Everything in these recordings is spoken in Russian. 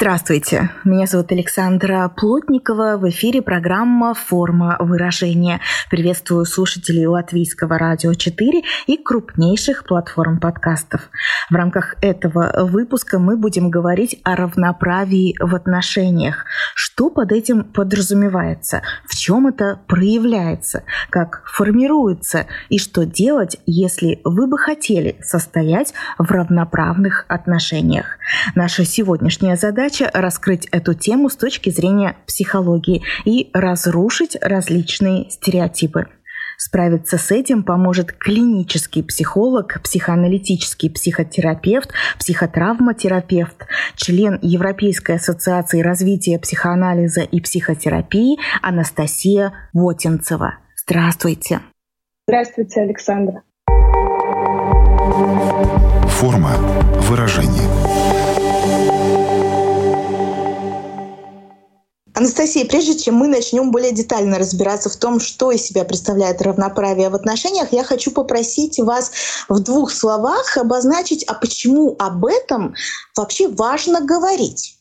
Здравствуйте, меня зовут Александра Плотникова. В эфире программа «Форма выражения». Приветствую слушателей Латвийского радио 4 и крупнейших платформ подкастов. В рамках этого выпуска мы будем говорить о равноправии в отношениях. Что под этим подразумевается? В чем это проявляется? Как формируется? И что делать, если вы бы хотели состоять в равноправных отношениях? Наша сегодняшняя задача задача раскрыть эту тему с точки зрения психологии и разрушить различные стереотипы. Справиться с этим поможет клинический психолог, психоаналитический психотерапевт, психотравматерапевт, член Европейской ассоциации развития психоанализа и психотерапии Анастасия Вотинцева. Здравствуйте. Здравствуйте, Александра. Форма выражения – Анастасия, прежде чем мы начнем более детально разбираться в том, что из себя представляет равноправие в отношениях, я хочу попросить вас в двух словах обозначить, а почему об этом вообще важно говорить.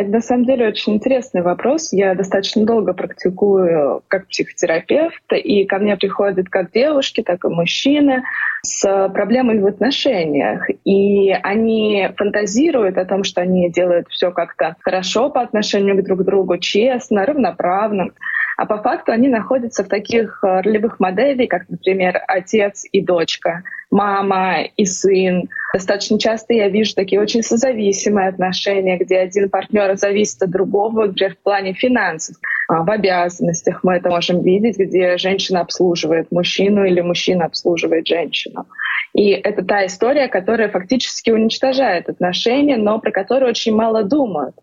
Это на самом деле очень интересный вопрос. Я достаточно долго практикую как психотерапевт, и ко мне приходят как девушки, так и мужчины с проблемой в отношениях. И они фантазируют о том, что они делают все как-то хорошо по отношению друг к другу, честно, равноправно. А по факту они находятся в таких э, ролевых моделях, как, например, отец и дочка, мама и сын. Достаточно часто я вижу такие очень созависимые отношения, где один партнер зависит от другого, например, в плане финансов. А в обязанностях мы это можем видеть, где женщина обслуживает мужчину или мужчина обслуживает женщину. И это та история, которая фактически уничтожает отношения, но про которую очень мало думают.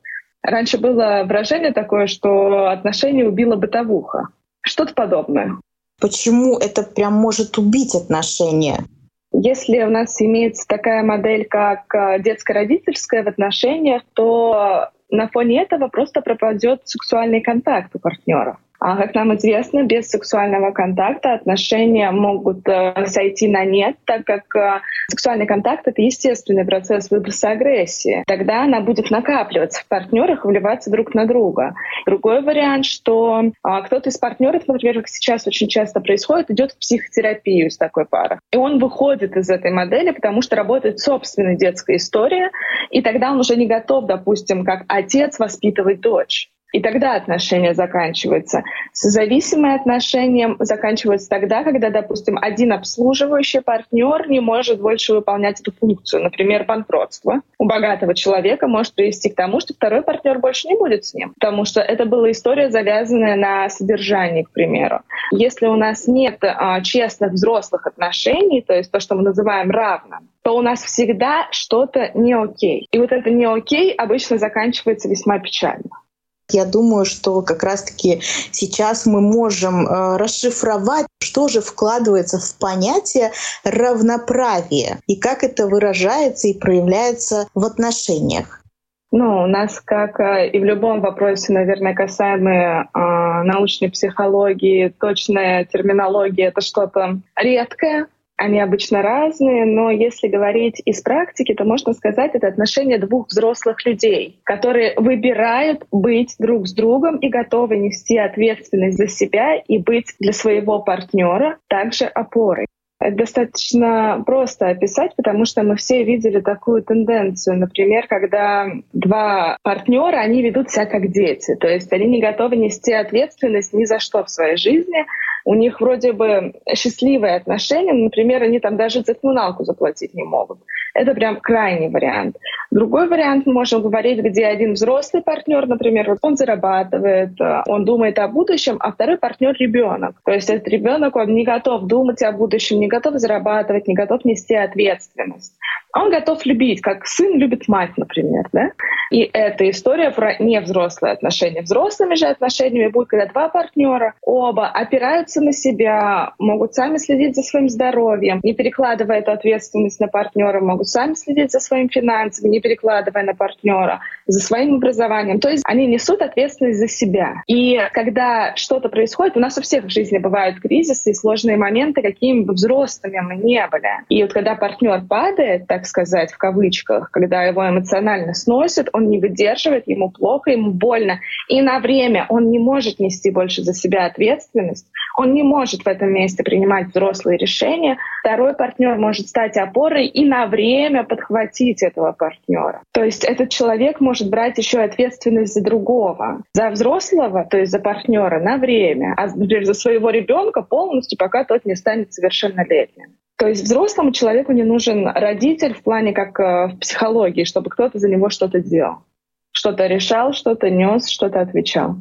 Раньше было выражение такое, что отношения убила бытовуха. Что-то подобное. Почему это прям может убить отношения? Если у нас имеется такая модель, как э, детско-родительская в отношениях, то на фоне этого просто пропадет сексуальный контакт у партнера. А как нам известно, без сексуального контакта отношения могут э, сойти на нет, так как э, сексуальный контакт — это естественный процесс выброса агрессии. Тогда она будет накапливаться в партнерах и вливаться друг на друга. Другой вариант, что э, кто-то из партнеров, например, как сейчас очень часто происходит, идет в психотерапию с такой парой. И он выходит из этой модели, потому что работает собственная детская история, и тогда он уже не готов, допустим, как отец воспитывать дочь. И тогда отношения заканчиваются. Созависимые отношения заканчиваются тогда, когда, допустим, один обслуживающий партнер не может больше выполнять эту функцию. Например, банкротство у богатого человека может привести к тому, что второй партнер больше не будет с ним, потому что это была история, завязанная на содержании, к примеру. Если у нас нет а, честных взрослых отношений, то есть то, что мы называем равным, то у нас всегда что-то не окей. И вот это не окей обычно заканчивается весьма печально. Я думаю, что как раз-таки сейчас мы можем э, расшифровать, что же вкладывается в понятие равноправия и как это выражается и проявляется в отношениях. Ну, у нас, как э, и в любом вопросе, наверное, касаемые э, научной психологии, точная терминология — это что-то редкое, они обычно разные, но если говорить из практики, то можно сказать, это отношение двух взрослых людей, которые выбирают быть друг с другом и готовы нести ответственность за себя и быть для своего партнера также опорой. Это достаточно просто описать, потому что мы все видели такую тенденцию. Например, когда два партнера, они ведут себя как дети. То есть они не готовы нести ответственность ни за что в своей жизни, у них вроде бы счастливые отношения, например, они там даже за коммуналку заплатить не могут. Это прям крайний вариант. Другой вариант мы можем говорить, где один взрослый партнер, например, вот он зарабатывает, э, он думает о будущем, а второй партнер ребенок. То есть этот ребенок, он не готов думать о будущем, не готов зарабатывать, не готов нести ответственность. Он готов любить, как сын любит мать, например. Да? И эта история про невзрослые отношения. Взрослыми же отношениями будет, когда два партнера оба опираются на себя, могут сами следить за своим здоровьем, не перекладывая эту ответственность на партнера, могут сами следить за своим финансами, не перекладывая на партнера, за своим образованием. То есть они несут ответственность за себя. И когда что-то происходит, у нас у всех в жизни бывают кризисы и сложные моменты, какими бы взрослыми мы не были. И вот когда партнер падает, так сказать, в кавычках, когда его эмоционально сносит, он не выдерживает, ему плохо, ему больно. И на время он не может нести больше за себя ответственность, он не может в этом месте принимать взрослые решения. Второй партнер может стать опорой и на время подхватить этого партнера. То есть этот человек может брать еще ответственность за другого, за взрослого, то есть за партнера на время, а, например, за своего ребенка полностью, пока тот не станет совершеннолетним. То есть взрослому человеку не нужен родитель в плане как э, в психологии, чтобы кто-то за него что-то делал. Что-то решал, что-то нес, что-то отвечал.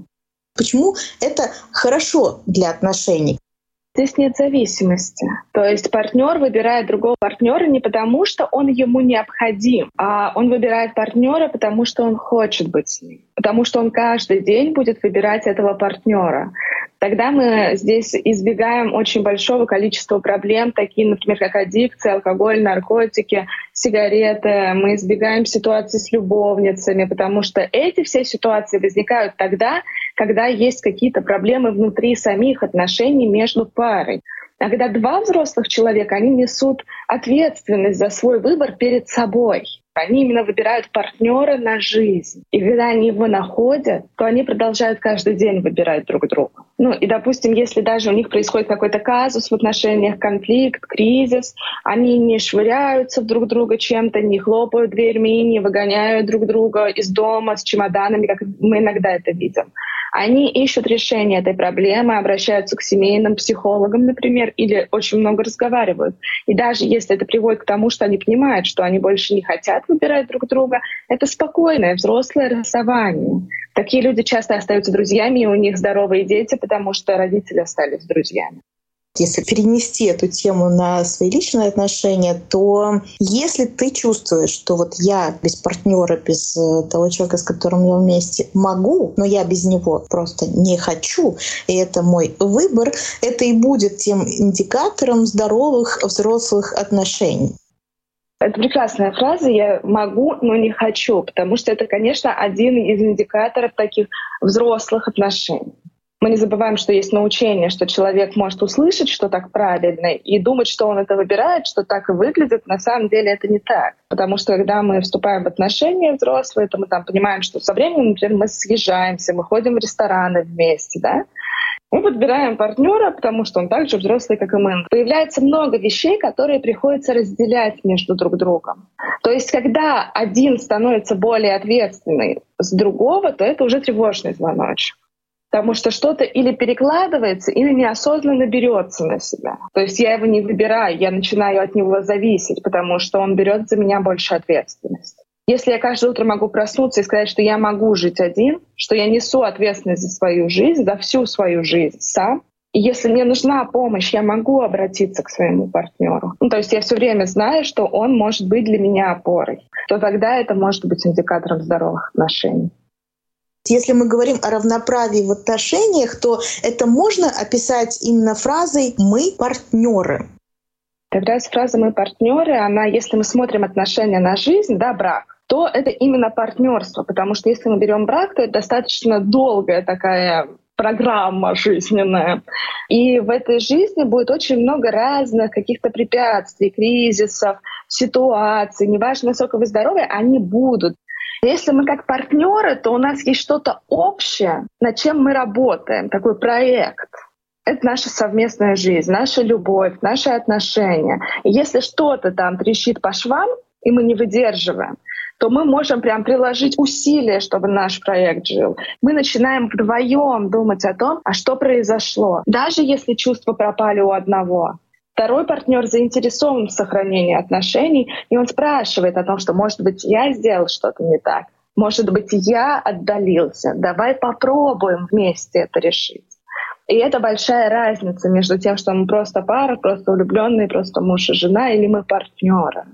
Почему это хорошо для отношений? Здесь нет зависимости. То есть партнер выбирает другого партнера не потому, что он ему необходим, а он выбирает партнера, потому что он хочет быть с ним. Потому что он каждый день будет выбирать этого партнера тогда мы здесь избегаем очень большого количества проблем, такие, например, как аддикция, алкоголь, наркотики, сигареты. Мы избегаем ситуации с любовницами, потому что эти все ситуации возникают тогда, когда есть какие-то проблемы внутри самих отношений между парой. А когда два взрослых человека, они несут ответственность за свой выбор перед собой. Они именно выбирают партнера на жизнь. И когда они его находят, то они продолжают каждый день выбирать друг друга. Ну и, допустим, если даже у них происходит какой-то казус в отношениях, конфликт, кризис, они не швыряются друг друга чем-то, не хлопают дверьми, не выгоняют друг друга из дома с чемоданами, как мы иногда это видим. Они ищут решение этой проблемы, обращаются к семейным психологам, например, или очень много разговаривают. И даже если это приводит к тому, что они понимают, что они больше не хотят выбирать друг друга, это спокойное взрослое расставание. Такие люди часто остаются друзьями, и у них здоровые дети, потому что родители остались друзьями если перенести эту тему на свои личные отношения, то если ты чувствуешь, что вот я без партнера, без э, того человека, с которым я вместе могу, но я без него просто не хочу, и это мой выбор, это и будет тем индикатором здоровых взрослых отношений. Это прекрасная фраза «я могу, но не хочу», потому что это, конечно, один из индикаторов таких взрослых отношений. Мы не забываем, что есть научение, что человек может услышать, что так правильно, и думать, что он это выбирает, что так и выглядит. На самом деле это не так. Потому что когда мы вступаем в отношения взрослые, то мы там понимаем, что со временем, например, мы съезжаемся, мы ходим в рестораны вместе, да, мы подбираем партнера, потому что он также взрослый, как и мы. Появляется много вещей, которые приходится разделять между друг другом. То есть, когда один становится более ответственный с другого, то это уже тревожный звоночек потому что что-то или перекладывается, или неосознанно берется на себя. То есть я его не выбираю, я начинаю от него зависеть, потому что он берет за меня больше ответственности. Если я каждое утро могу проснуться и сказать, что я могу жить один, что я несу ответственность за свою жизнь, за всю свою жизнь сам, и если мне нужна помощь, я могу обратиться к своему партнеру. Ну, то есть я все время знаю, что он может быть для меня опорой, то тогда это может быть индикатором здоровых отношений. Если мы говорим о равноправии в отношениях, то это можно описать именно фразой «мы партнеры». Раз фраза «мы партнеры», она, если мы смотрим отношения на жизнь, да, брак, то это именно партнерство, потому что если мы берем брак, то это достаточно долгая такая программа жизненная. И в этой жизни будет очень много разных каких-то препятствий, кризисов, ситуаций, неважно, насколько вы здоровы, они будут. Если мы как партнеры, то у нас есть что-то общее, над чем мы работаем, такой проект. Это наша совместная жизнь, наша любовь, наши отношения. И если что-то там трещит по швам, и мы не выдерживаем, то мы можем прям приложить усилия, чтобы наш проект жил. Мы начинаем вдвоем думать о том, а что произошло. Даже если чувства пропали у одного, Второй партнер заинтересован в сохранении отношений, и он спрашивает о том, что, может быть, я сделал что-то не так, может быть, я отдалился, давай попробуем вместе это решить. И это большая разница между тем, что мы просто пара, просто влюбленные, просто муж и жена, или мы партнеры.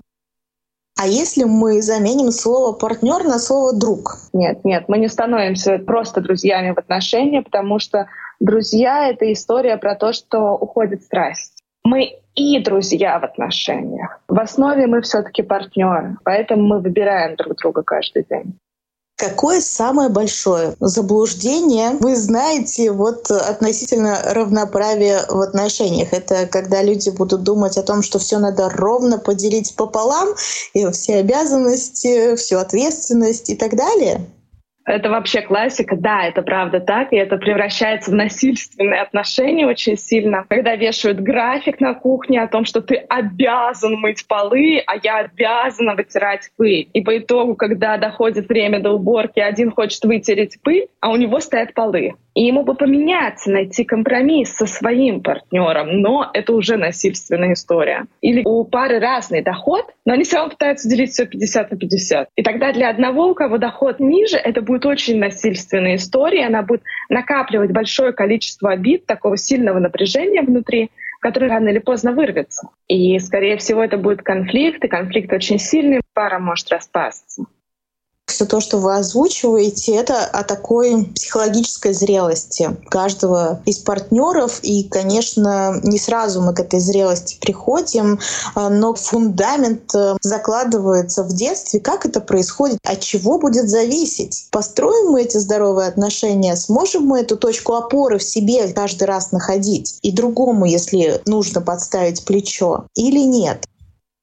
А если мы заменим слово партнер на слово друг? Нет, нет, мы не становимся просто друзьями в отношениях, потому что друзья — это история про то, что уходит страсть. Мы и друзья в отношениях. В основе мы все-таки партнеры, поэтому мы выбираем друг друга каждый день. Какое самое большое заблуждение вы знаете вот относительно равноправия в отношениях? Это когда люди будут думать о том, что все надо ровно поделить пополам, и все обязанности, всю ответственность и так далее? Это вообще классика, да, это правда так, и это превращается в насильственные отношения очень сильно, когда вешают график на кухне о том, что ты обязан мыть полы, а я обязана вытирать пыль. И по итогу, когда доходит время до уборки, один хочет вытереть пыль, а у него стоят полы. И ему бы поменяться, найти компромисс со своим партнером, но это уже насильственная история. Или у пары разный доход, но они все равно пытаются делить все 50 на 50. И тогда для одного, у кого доход ниже, это будет очень насильственная история, она будет накапливать большое количество обид, такого сильного напряжения внутри, который рано или поздно вырвется. И, скорее всего, это будет конфликт, и конфликт очень сильный, пара может распасться все то, что вы озвучиваете, это о такой психологической зрелости каждого из партнеров. И, конечно, не сразу мы к этой зрелости приходим, а, но фундамент э, закладывается в детстве. Как это происходит? От чего будет зависеть? Построим мы эти здоровые отношения? Сможем мы эту точку опоры в себе каждый раз находить? И другому, если нужно подставить плечо? Или нет?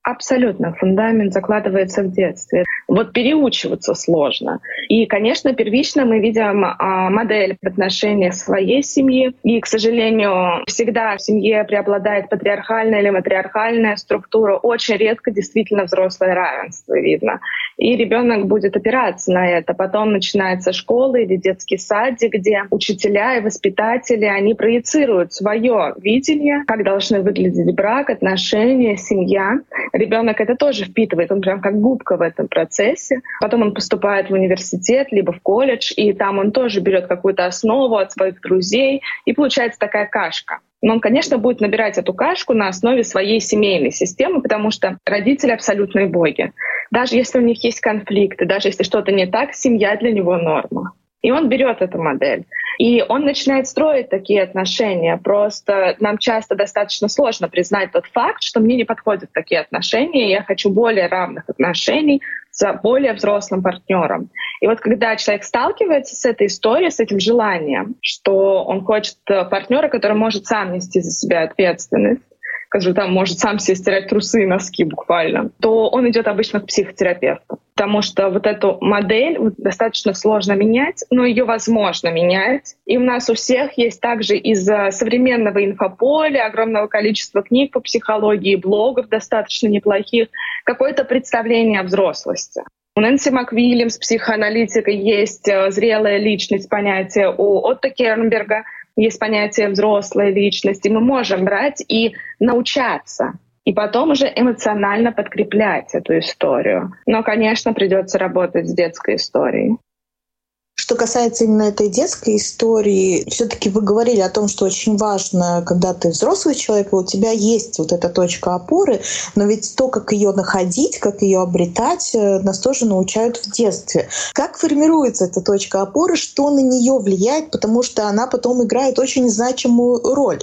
Абсолютно. Фундамент закладывается в детстве. Вот переучиваться сложно. И, конечно, первично мы видим а, модель в отношениях своей семьи. И, к сожалению, всегда в семье преобладает патриархальная или матриархальная структура. Очень редко действительно взрослое равенство видно. И ребенок будет опираться на это. Потом начинается школа или детский садик, где учителя и воспитатели, они проецируют свое видение, как должны выглядеть брак, отношения, семья ребенок это тоже впитывает, он прям как губка в этом процессе. Потом он поступает в университет, либо в колледж, и там он тоже берет какую-то основу от своих друзей, и получается такая кашка. Но он, конечно, будет набирать эту кашку на основе своей семейной системы, потому что родители абсолютные боги. Даже если у них есть конфликты, даже если что-то не так, семья для него норма. И он берет эту модель. И он начинает строить такие отношения. Просто нам часто достаточно сложно признать тот факт, что мне не подходят такие отношения, я хочу более равных отношений с более взрослым партнером. И вот когда человек сталкивается с этой историей, с этим желанием, что он хочет партнера, который может сам нести за себя ответственность, который там может сам себе стирать трусы и носки буквально, то он идет обычно к психотерапевту. Потому что вот эту модель достаточно сложно менять, но ее возможно менять. И у нас у всех есть также из-за современного инфополя, огромного количества книг по психологии, блогов достаточно неплохих, какое-то представление о взрослости. У Нэнси МакВильямс, психоаналитика, есть э, зрелая личность, понятие у Отто Кернберга — есть понятие взрослой личности, мы можем брать и научаться и потом уже эмоционально подкреплять эту историю. Но, конечно, придется работать с детской историей. Что касается именно этой детской истории, все-таки вы говорили о том, что очень важно, когда ты взрослый человек, и у тебя есть вот эта точка опоры, но ведь то, как ее находить, как ее обретать, э, нас тоже научают в детстве. Как формируется эта точка опоры, что на нее влияет, потому что она потом играет очень значимую роль.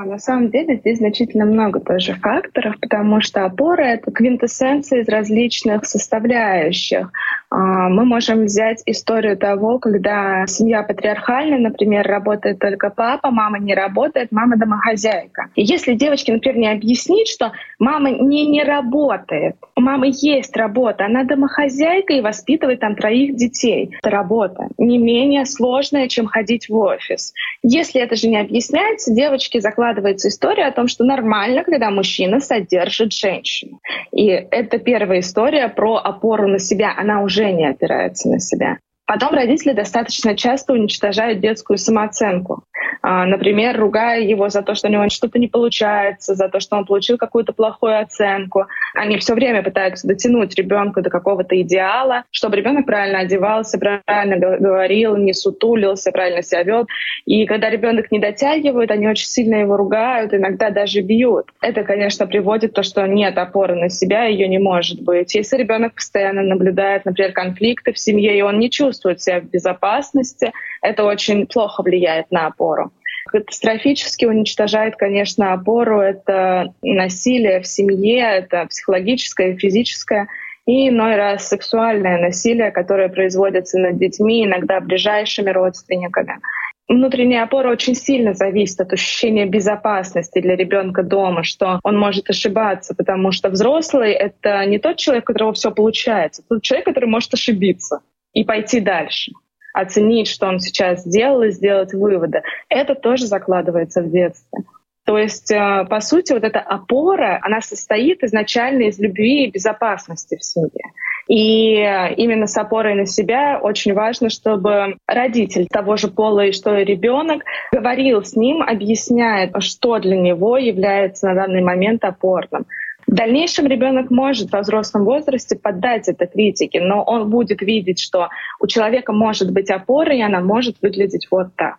А на самом деле здесь значительно много тоже факторов, потому что опора — это квинтэссенция из различных составляющих. А, мы можем взять историю того, когда семья патриархальная, например, работает только папа, мама не работает, мама домохозяйка. И если девочке, например, не объяснить, что мама не не работает, у мамы есть работа, она домохозяйка и воспитывает там троих детей. Это работа не менее сложная, чем ходить в офис. Если это же не объясняется, девочке закладывается история о том, что нормально, когда мужчина содержит женщину. И это первая история про опору на себя. Она уже уже не опирается на себя. Потом родители достаточно часто уничтожают детскую самооценку. А, например, ругая его за то, что у него что-то не получается, за то, что он получил какую-то плохую оценку. Они все время пытаются дотянуть ребенка до какого-то идеала, чтобы ребенок правильно одевался, правильно говорил, не сутулился, правильно себя вел. И когда ребенок не дотягивает, они очень сильно его ругают, иногда даже бьют. Это, конечно, приводит тому, что нет опоры на себя, ее не может быть. Если ребенок постоянно наблюдает, например, конфликты в семье, и он не чувствует себя в безопасности, это очень плохо влияет на опору. Катастрофически уничтожает, конечно, опору. Это насилие в семье, это психологическое и физическое, и иной раз сексуальное насилие, которое производится над детьми, иногда ближайшими родственниками. Внутренняя опора очень сильно зависит от ощущения безопасности для ребенка дома, что он может ошибаться, потому что взрослый — это не тот человек, у которого все получается, это тот человек, который может ошибиться и пойти дальше оценить, что он сейчас сделал, и сделать выводы. Это тоже закладывается в детстве. То есть, э, по сути, вот эта опора, она состоит изначально из любви и безопасности в семье. И именно с опорой на себя очень важно, чтобы родитель того же пола и что и ребенок говорил с ним, объясняет, что для него является на данный момент опорным. В дальнейшем ребенок может во взрослом возрасте поддать это критике, но он будет видеть, что у человека может быть опора, и она может выглядеть вот так.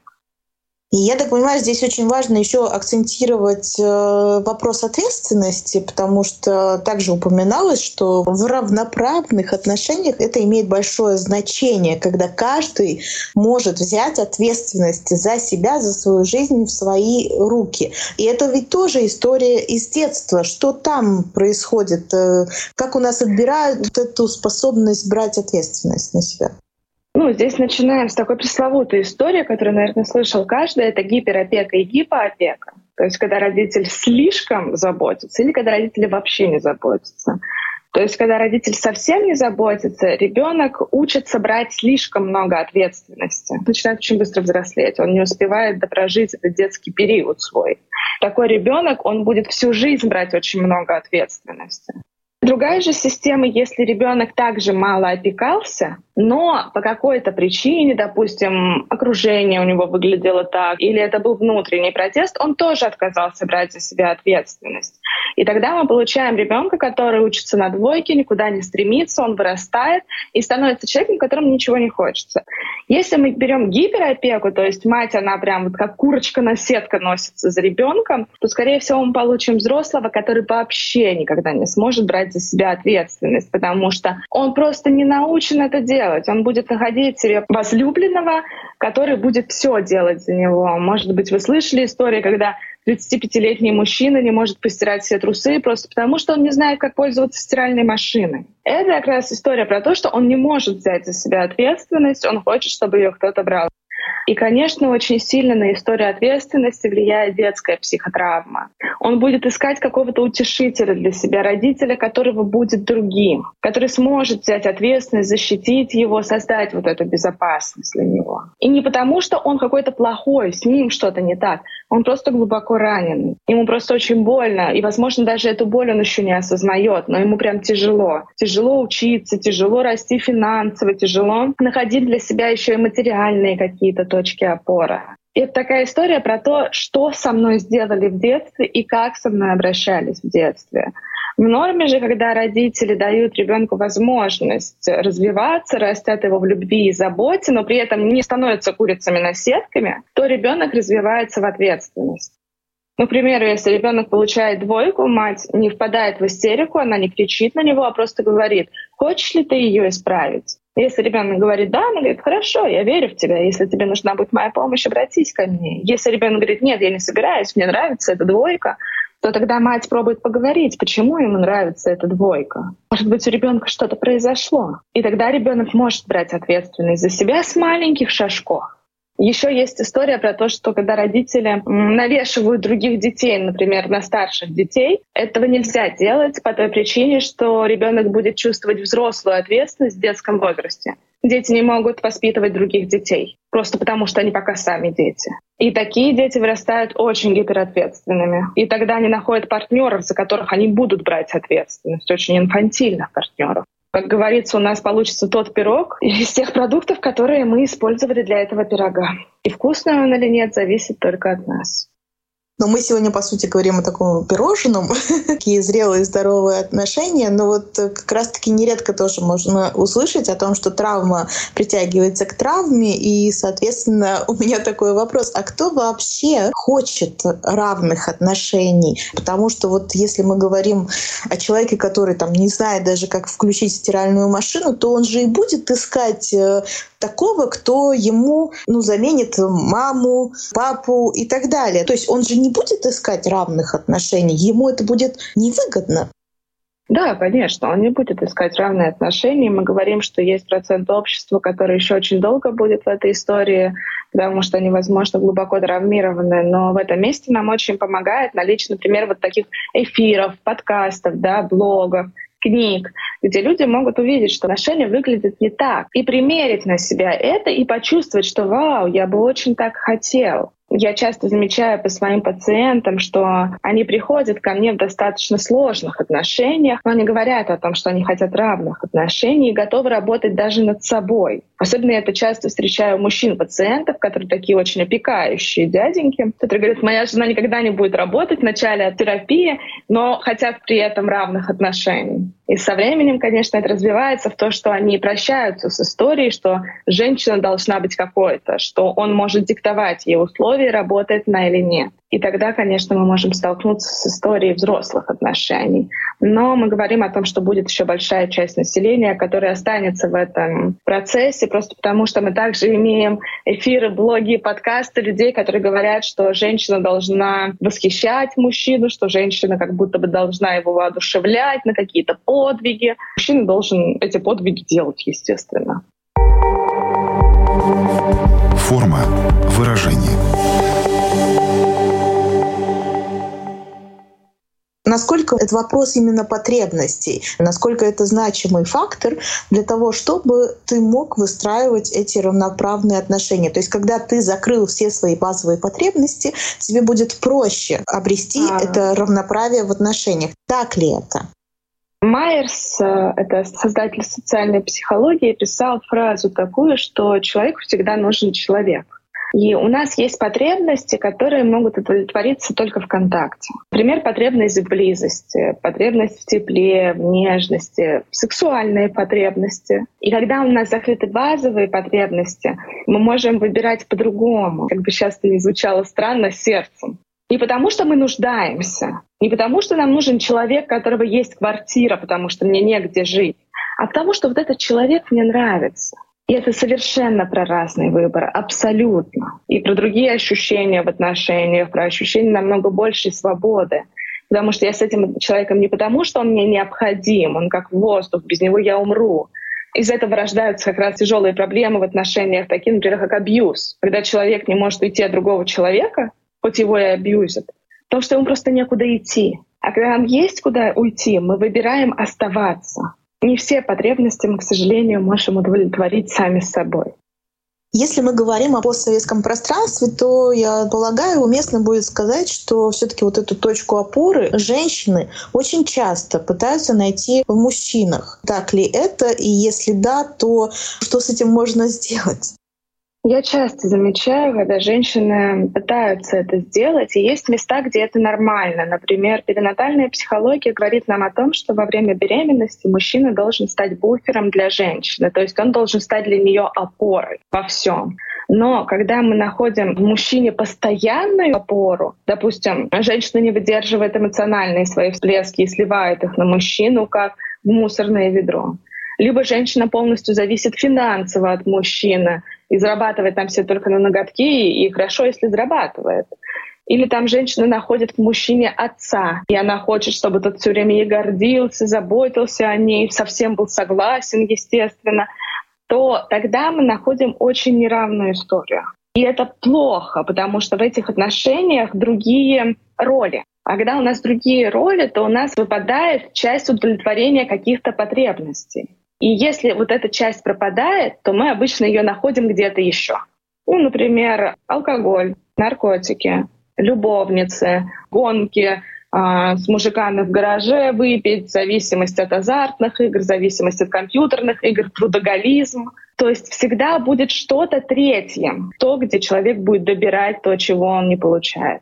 И я так понимаю, здесь очень важно еще акцентировать э, вопрос ответственности, потому что также упоминалось, что в равноправных отношениях это имеет большое значение, когда каждый может взять ответственность за себя, за свою жизнь в свои руки. И это ведь тоже история из детства. Что там происходит? Э, как у нас отбирают эту способность брать ответственность на себя? Ну, здесь начинаем с такой пресловутой истории, которую, наверное, слышал каждый. Это гиперопека и гипоопека. То есть, когда родитель слишком заботится или когда родители вообще не заботятся. То есть, когда родитель совсем не заботится, ребенок учится брать слишком много ответственности, начинает очень быстро взрослеть, он не успевает допрожить этот детский период свой. Такой ребенок, он будет всю жизнь брать очень много ответственности. Другая же система, если ребенок также мало опекался, но по какой-то причине, допустим, окружение у него выглядело так, или это был внутренний протест, он тоже отказался брать за себя ответственность. И тогда мы получаем ребенка, который учится на двойке, никуда не стремится, он вырастает и становится человеком, которому ничего не хочется. Если мы берем гиперопеку, то есть мать, она прям вот как курочка на сетка носится за ребенком, то, скорее всего, мы получим взрослого, который вообще никогда не сможет брать брать за себя ответственность, потому что он просто не научен это делать. Он будет находить себе возлюбленного, который будет все делать за него. Может быть, вы слышали истории, когда 35-летний мужчина не может постирать все трусы просто потому, что он не знает, как пользоваться стиральной машиной. Это как раз история про то, что он не может взять за себя ответственность, он хочет, чтобы ее кто-то брал. И, конечно, очень сильно на историю ответственности влияет детская психотравма. Он будет искать какого-то утешителя для себя, родителя, которого будет другим, который сможет взять ответственность, защитить его, создать вот эту безопасность для него. И не потому, что он какой-то плохой, с ним что-то не так. Он просто глубоко ранен. Ему просто очень больно. И, возможно, даже эту боль он еще не осознает, но ему прям тяжело. Тяжело учиться, тяжело расти финансово, тяжело находить для себя еще и материальные какие-то точки опоры. И это такая история про то, что со мной сделали в детстве и как со мной обращались в детстве. В норме же, когда родители дают ребенку возможность развиваться, растят его в любви и заботе, но при этом не становятся курицами на сетками, то ребенок развивается в ответственность. Например, если ребенок получает двойку, мать не впадает в истерику, она не кричит на него, а просто говорит, хочешь ли ты ее исправить? Если ребенок говорит «да», она говорит «хорошо, я верю в тебя, если тебе нужна будет моя помощь, обратись ко мне». Если ребенок говорит «нет, я не собираюсь, мне нравится эта двойка», то тогда мать пробует поговорить, почему ему нравится эта двойка. Может быть, у ребенка что-то произошло. И тогда ребенок может брать ответственность за себя с маленьких шажков. Еще есть история про то, что когда родители навешивают других детей, например, на старших детей, этого нельзя делать по той причине, что ребенок будет чувствовать взрослую ответственность в детском возрасте. Дети не могут воспитывать других детей, просто потому что они пока сами дети. И такие дети вырастают очень гиперответственными. И тогда они находят партнеров, за которых они будут брать ответственность, очень инфантильных партнеров. Как говорится, у нас получится тот пирог из тех продуктов, которые мы использовали для этого пирога. И вкусный он или нет, зависит только от нас. Но мы сегодня, по сути, говорим о таком пирожном, такие зрелые, здоровые отношения. Но вот э, как раз-таки нередко тоже можно услышать о том, что травма притягивается к травме. И, соответственно, у меня такой вопрос. А кто вообще хочет равных отношений? Потому что вот если мы говорим о человеке, который там не знает даже, как включить стиральную машину, то он же и будет искать э, такого, кто ему ну, заменит маму, папу и так далее. То есть он же не будет искать равных отношений, ему это будет невыгодно. Да, конечно, он не будет искать равные отношения. Мы говорим, что есть процент общества, который еще очень долго будет в этой истории, потому что они, возможно, глубоко травмированы. Но в этом месте нам очень помогает наличие, например, вот таких эфиров, подкастов, да, блогов, книг, где люди могут увидеть, что отношения выглядят не так, и примерить на себя это и почувствовать, что «Вау, я бы очень так хотел». Я часто замечаю по своим пациентам, что они приходят ко мне в достаточно сложных отношениях, но они говорят о том, что они хотят равных отношений и готовы работать даже над собой. Особенно я это часто встречаю у мужчин-пациентов, которые такие очень опекающие дяденьки, которые говорят, моя жена никогда не будет работать в начале терапии, но хотят при этом равных отношений. И со временем, конечно, это развивается в то, что они прощаются с историей, что женщина должна быть какой-то, что он может диктовать ей условия, работает она или нет. И тогда, конечно, мы можем столкнуться с историей взрослых отношений. Но мы говорим о том, что будет еще большая часть населения, которая останется в этом процессе, просто потому что мы также имеем эфиры, блоги, подкасты людей, которые говорят, что женщина должна восхищать мужчину, что женщина как будто бы должна его воодушевлять на какие-то подвиги. Мужчина должен эти подвиги делать, естественно. Форма выражения. Насколько это вопрос именно потребностей, насколько это значимый фактор для того, чтобы ты мог выстраивать эти равноправные отношения. То есть, когда ты закрыл все свои базовые потребности, тебе будет проще обрести а. это равноправие в отношениях. Так ли это? Майерс, э, это создатель социальной психологии, писал фразу такую, что человеку всегда нужен человек. И у нас есть потребности, которые могут удовлетвориться только в контакте. Например, потребность в близости, потребность в тепле, в нежности, сексуальные потребности. И когда у нас закрыты базовые потребности, мы можем выбирать по-другому, как бы сейчас это не звучало странно, сердцем. Не потому, что мы нуждаемся, не потому, что нам нужен человек, у которого есть квартира, потому что мне негде жить, а потому, что вот этот человек мне нравится. И это совершенно про разный выбор, абсолютно. И про другие ощущения в отношениях, про ощущения намного большей свободы. Потому что я с этим человеком не потому, что он мне необходим, он как воздух, без него я умру. Из этого рождаются как раз тяжелые проблемы в отношениях, такие, например, как абьюз. Когда человек не может уйти от другого человека, хоть его и абьюзят, потому что ему просто некуда идти. А когда нам есть куда уйти, мы выбираем оставаться не все потребности мы, к сожалению, можем удовлетворить сами собой. Если мы говорим о постсоветском пространстве, то, я полагаю, уместно будет сказать, что все таки вот эту точку опоры женщины очень часто пытаются найти в мужчинах. Так ли это? И если да, то что с этим можно сделать? Я часто замечаю, когда женщины пытаются это сделать, и есть места, где это нормально. Например, перинатальная психология говорит нам о том, что во время беременности мужчина должен стать буфером для женщины, то есть он должен стать для нее опорой во всем. Но когда мы находим в мужчине постоянную опору, допустим, женщина не выдерживает эмоциональные свои всплески и сливает их на мужчину, как в мусорное ведро, либо женщина полностью зависит финансово от мужчины и зарабатывает там все только на ноготки, и хорошо, если зарабатывает. Или там женщина находит в мужчине отца, и она хочет, чтобы тот все время ей гордился, заботился о ней, совсем был согласен, естественно, то тогда мы находим очень неравную историю. И это плохо, потому что в этих отношениях другие роли. А когда у нас другие роли, то у нас выпадает часть удовлетворения каких-то потребностей. И если вот эта часть пропадает, то мы обычно ее находим где-то еще. Ну, например, алкоголь, наркотики, любовницы, гонки, а, с мужиками в гараже выпить, зависимость от азартных игр, зависимость от компьютерных игр, трудоголизм. То есть всегда будет что-то третье, то, где человек будет добирать то, чего он не получает.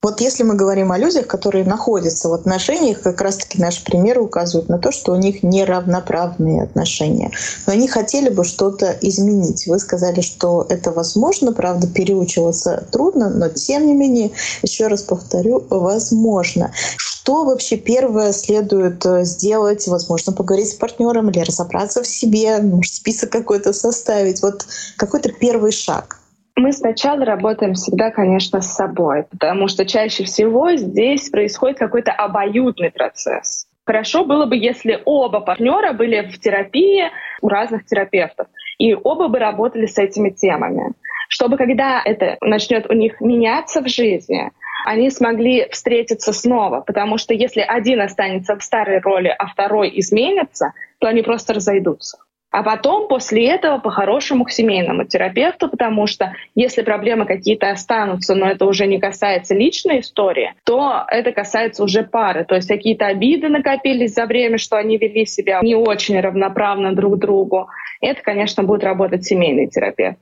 Вот если мы говорим о людях, которые находятся в отношениях, как раз-таки наши примеры указывают на то, что у них неравноправные отношения. Но они хотели бы что-то изменить. Вы сказали, что это возможно, правда, переучиваться трудно, но тем не менее, еще раз повторю, возможно. Что вообще первое следует э, сделать? Возможно, поговорить с партнером или разобраться в себе, может, список какой-то составить. Вот какой-то первый шаг. Мы сначала работаем всегда, конечно, с собой, потому что чаще всего здесь происходит какой-то обоюдный процесс. Хорошо было бы, если оба партнера были в терапии у разных терапевтов, и оба бы работали с этими темами, чтобы когда это начнет у них меняться в жизни, они смогли встретиться снова, потому что если один останется в старой роли, а второй изменится, то они просто разойдутся. А потом после этого по-хорошему к семейному терапевту, потому что если проблемы какие-то останутся, но это уже не касается личной истории, то это касается уже пары. То есть какие-то обиды накопились за время, что они вели себя не очень равноправно друг другу. Это, конечно, будет работать семейный терапевт.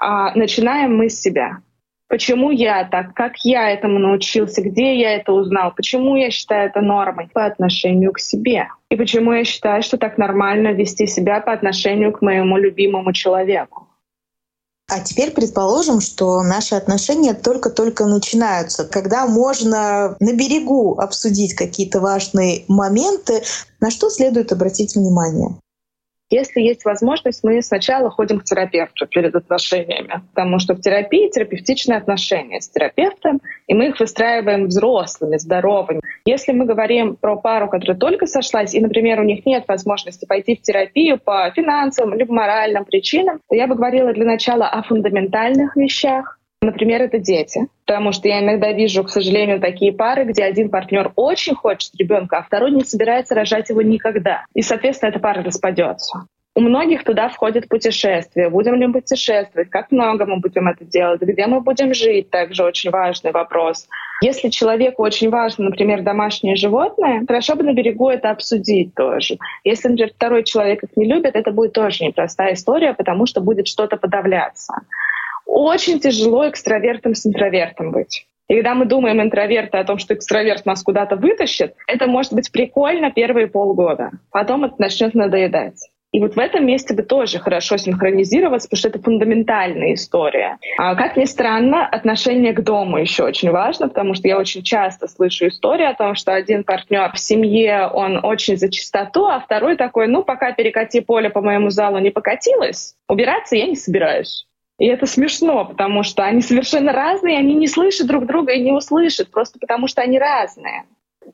А начинаем мы с себя. Почему я так? Как я этому научился? Где я это узнал? Почему я считаю это нормой по отношению к себе? И почему я считаю, что так нормально вести себя по отношению к моему любимому человеку? А теперь предположим, что наши отношения только-только начинаются, когда можно на берегу обсудить какие-то важные моменты, на что следует обратить внимание. Если есть возможность, мы сначала ходим к терапевту перед отношениями, потому что в терапии терапевтичные отношения с терапевтом, и мы их выстраиваем взрослыми, здоровыми. Если мы говорим про пару, которая только сошлась, и, например, у них нет возможности пойти в терапию по финансовым либо моральным причинам, то я бы говорила для начала о фундаментальных вещах, Например, это дети. Потому что я иногда вижу, к сожалению, такие пары, где один партнер очень хочет ребенка, а второй не собирается рожать его никогда. И, соответственно, эта пара распадется. У многих туда входит путешествие. Будем ли мы путешествовать? Как много мы будем это делать? Где мы будем жить? Также очень важный вопрос. Если человеку очень важно, например, домашнее животное, хорошо бы на берегу это обсудить тоже. Если, например, второй человек их не любит, это будет тоже непростая история, потому что будет что-то подавляться. Очень тяжело экстравертом с интровертом быть. И когда мы думаем интроверты о том, что экстраверт нас куда-то вытащит, это может быть прикольно первые полгода. Потом это начнет надоедать. И вот в этом месте бы тоже хорошо синхронизироваться, потому что это фундаментальная история. А как ни странно, отношение к дому еще очень важно, потому что я очень часто слышу истории о том, что один партнер в семье, он очень за чистоту, а второй такой, ну, пока перекати поле по моему залу не покатилось, убираться я не собираюсь. И это смешно, потому что они совершенно разные, они не слышат друг друга и не услышат, просто потому что они разные.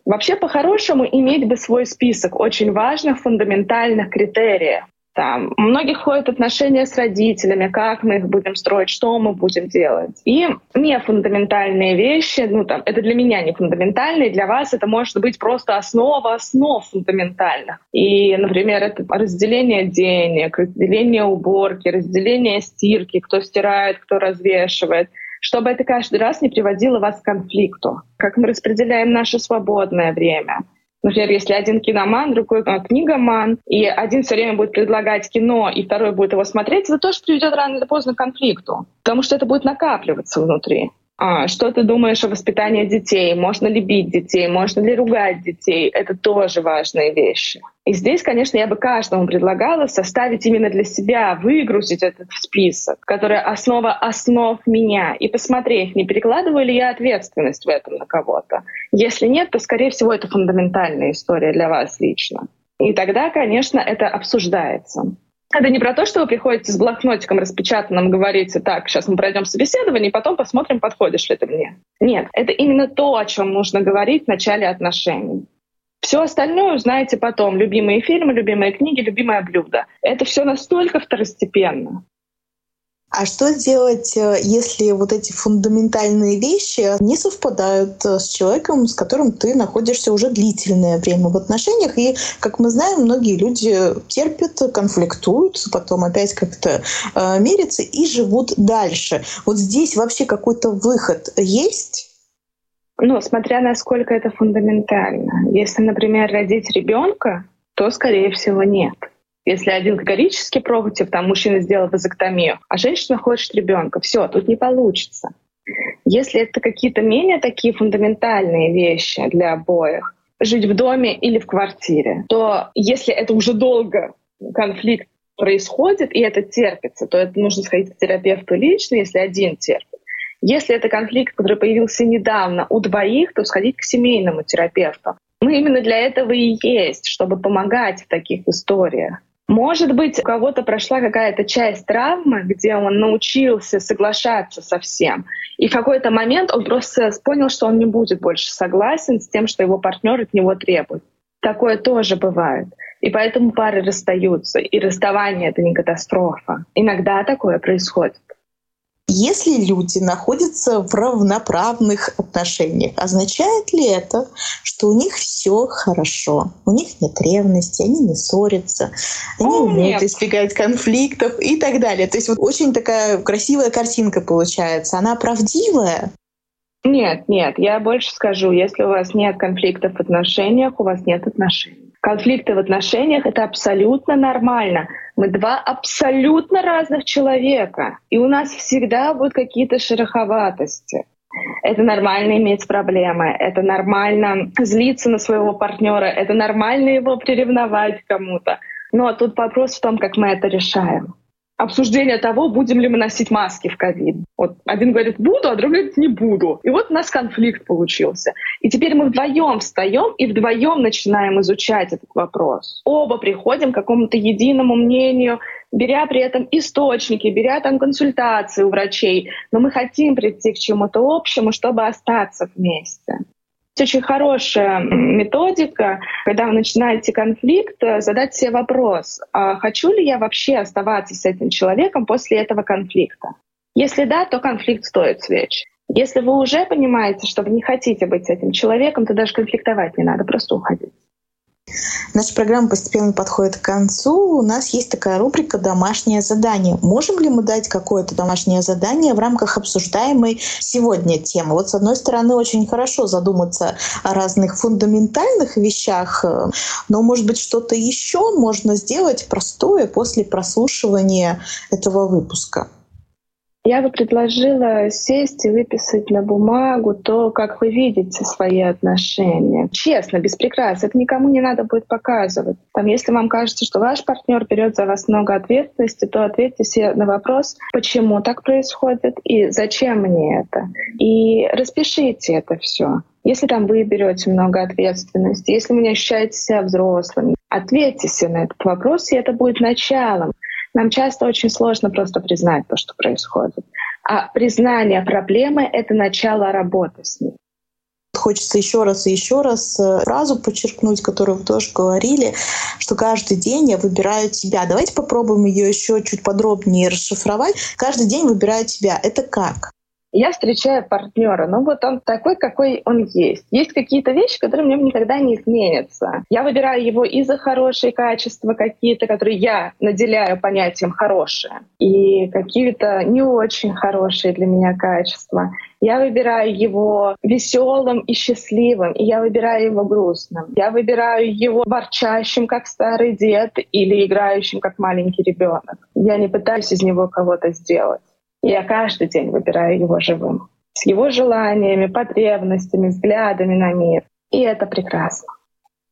Вообще, по-хорошему, иметь бы свой список очень важных фундаментальных критериев. Там, у многих ходят отношения с родителями, как мы их будем строить, что мы будем делать. И не фундаментальные вещи, ну там, это для меня не фундаментальные, для вас это может быть просто основа основ фундаментальных. И, например, это разделение денег, разделение уборки, разделение стирки, кто стирает, кто развешивает чтобы это каждый раз не приводило вас к конфликту. Как мы распределяем наше свободное время. Например, если один киноман, другой а, книгоман, и один все время будет предлагать кино, и второй будет его смотреть, это тоже приведет рано или поздно к конфликту, потому что это будет накапливаться внутри. А, что ты думаешь о воспитании детей? Можно ли бить детей? Можно ли ругать детей? Это тоже важные вещи. И здесь, конечно, я бы каждому предлагала составить именно для себя, выгрузить этот список, который основа основ меня, и посмотреть, не перекладываю ли я ответственность в этом на кого-то. Если нет, то, скорее всего, это фундаментальная история для вас лично. И тогда, конечно, это обсуждается. Это не про то, что вы приходите с блокнотиком распечатанным, говорите, так, сейчас мы пройдем собеседование, и потом посмотрим, подходишь ли ты мне. Нет, это именно то, о чем нужно говорить в начале отношений. Все остальное узнаете потом. Любимые фильмы, любимые книги, любимое блюдо. Это все настолько второстепенно. А что делать, э, если вот эти фундаментальные вещи не совпадают э, с человеком, с которым ты находишься уже длительное время в отношениях? И, как мы знаем, многие люди терпят, конфликтуют, потом опять как-то э, мирятся и живут дальше. Вот здесь вообще какой-то выход есть? Ну, смотря насколько это фундаментально. Если, например, родить ребенка, то, скорее всего, нет. Если один категорически против, там мужчина сделал вазоктомию, а женщина хочет ребенка, все, тут не получится. Если это какие-то менее такие фундаментальные вещи для обоих, жить в доме или в квартире, то если это уже долго конфликт происходит, и это терпится, то это нужно сходить к терапевту лично, если один терпит. Если это конфликт, который появился недавно у двоих, то сходить к семейному терапевту. Мы именно для этого и есть, чтобы помогать в таких историях. Может быть, у кого-то прошла какая-то часть травмы, где он научился соглашаться со всем. И в какой-то момент он просто понял, что он не будет больше согласен с тем, что его партнер от него требует. Такое тоже бывает. И поэтому пары расстаются. И расставание — это не катастрофа. Иногда такое происходит. Если люди находятся в равноправных отношениях, означает ли это, что у них все хорошо? У них нет ревности, они не ссорятся, они О, умеют нет. избегать конфликтов и так далее. То есть вот очень такая красивая картинка получается. Она правдивая? Нет, нет, я больше скажу, если у вас нет конфликтов в отношениях, у вас нет отношений. Конфликты в отношениях — это абсолютно нормально. Мы два абсолютно разных человека, и у нас всегда будут какие-то шероховатости. Это нормально иметь проблемы, это нормально злиться на своего партнера, это нормально его приревновать кому-то. Но тут вопрос в том, как мы это решаем обсуждение того, будем ли мы носить маски в ковид. Вот один говорит «буду», а другой говорит «не буду». И вот у нас конфликт получился. И теперь мы вдвоем встаем и вдвоем начинаем изучать этот вопрос. Оба приходим к какому-то единому мнению, беря при этом источники, беря там консультации у врачей. Но мы хотим прийти к чему-то общему, чтобы остаться вместе. Очень хорошая методика, когда вы начинаете конфликт, э, задать себе вопрос, а хочу ли я вообще оставаться с этим человеком после этого конфликта? Если да, то конфликт стоит свеч. Если вы уже понимаете, что вы не хотите быть с этим человеком, то даже конфликтовать не надо, просто уходить. Наша программа постепенно подходит к концу. У нас есть такая рубрика «Домашнее задание». Можем ли мы дать какое-то домашнее задание в рамках обсуждаемой сегодня темы? Вот, с одной стороны, очень хорошо задуматься о разных фундаментальных вещах, но, может быть, что-то еще можно сделать простое после прослушивания этого выпуска. Я бы предложила сесть и выписать на бумагу то, как вы видите свои отношения. Честно, без прикрас. Это никому не надо будет показывать. Там, если вам кажется, что ваш партнер берет за вас много ответственности, то ответьте себе на вопрос, почему так происходит и зачем мне это. И распишите это все. Если там вы берете много ответственности, если вы не ощущаете себя взрослым, ответьте себе на этот вопрос, и это будет началом. Нам часто очень сложно просто признать то, что происходит. А признание проблемы — это начало работы с ней. Хочется еще раз и еще раз э, фразу подчеркнуть, которую вы тоже говорили, что каждый день я выбираю тебя. Давайте попробуем ее еще чуть подробнее расшифровать. Каждый день выбираю тебя. Это как? Я встречаю партнера, ну вот он такой, какой он есть. Есть какие-то вещи, которые мне никогда не изменятся. Я выбираю его и за хорошие качества какие-то, которые я наделяю понятием хорошие, и какие-то не очень хорошие для меня качества. Я выбираю его веселым и счастливым, и я выбираю его грустным. Я выбираю его ворчащим, как старый дед, или играющим, как маленький ребенок. Я не пытаюсь из него кого-то сделать. Я каждый день выбираю его живым, с его желаниями, потребностями, взглядами на мир. И это прекрасно.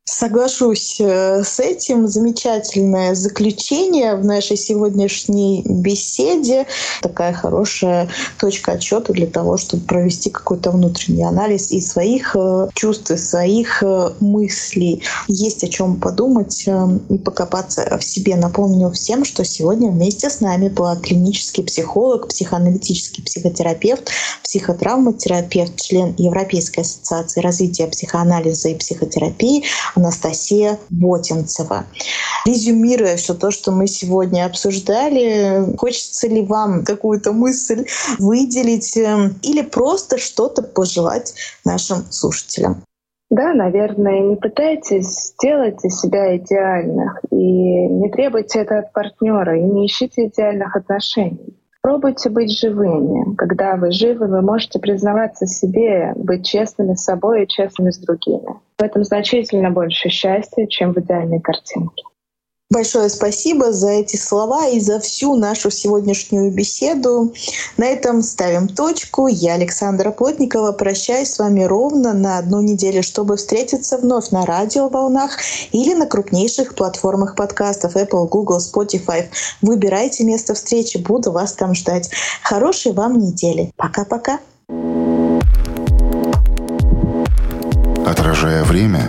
Соглашусь э, с этим. Замечательное заключение в нашей сегодняшней беседе. Такая хорошая точка отчета для того, чтобы провести какой-то внутренний анализ и своих э, чувств, и своих э, мыслей. Есть о чем подумать и покопаться в себе. Напомню всем, что сегодня вместе с нами была клинический психолог, психоаналитический психотерапевт, психотравматерапевт, член Европейской ассоциации развития психоанализа и психотерапии Анастасия Ботинцева. Резюмируя все то, что мы сегодня обсуждали, хочется ли вам какую-то мысль выделить э, или просто что-то пожелать нашим слушателям? Да, наверное, не пытайтесь сделать из себя идеальных и не требуйте это от партнера и не ищите идеальных отношений. Пробуйте быть живыми. Когда вы живы, вы можете признаваться себе, быть честными с собой и честными с другими. В этом значительно больше счастья, чем в идеальной картинке. Большое спасибо за эти слова и за всю нашу сегодняшнюю беседу. На этом ставим точку. Я, Александра Плотникова, прощаюсь с вами ровно на одну неделю, чтобы встретиться вновь на радиоволнах или на крупнейших платформах подкастов Apple, Google, Spotify. Выбирайте место встречи, буду вас там ждать. Хорошей вам недели. Пока-пока. Отражая время,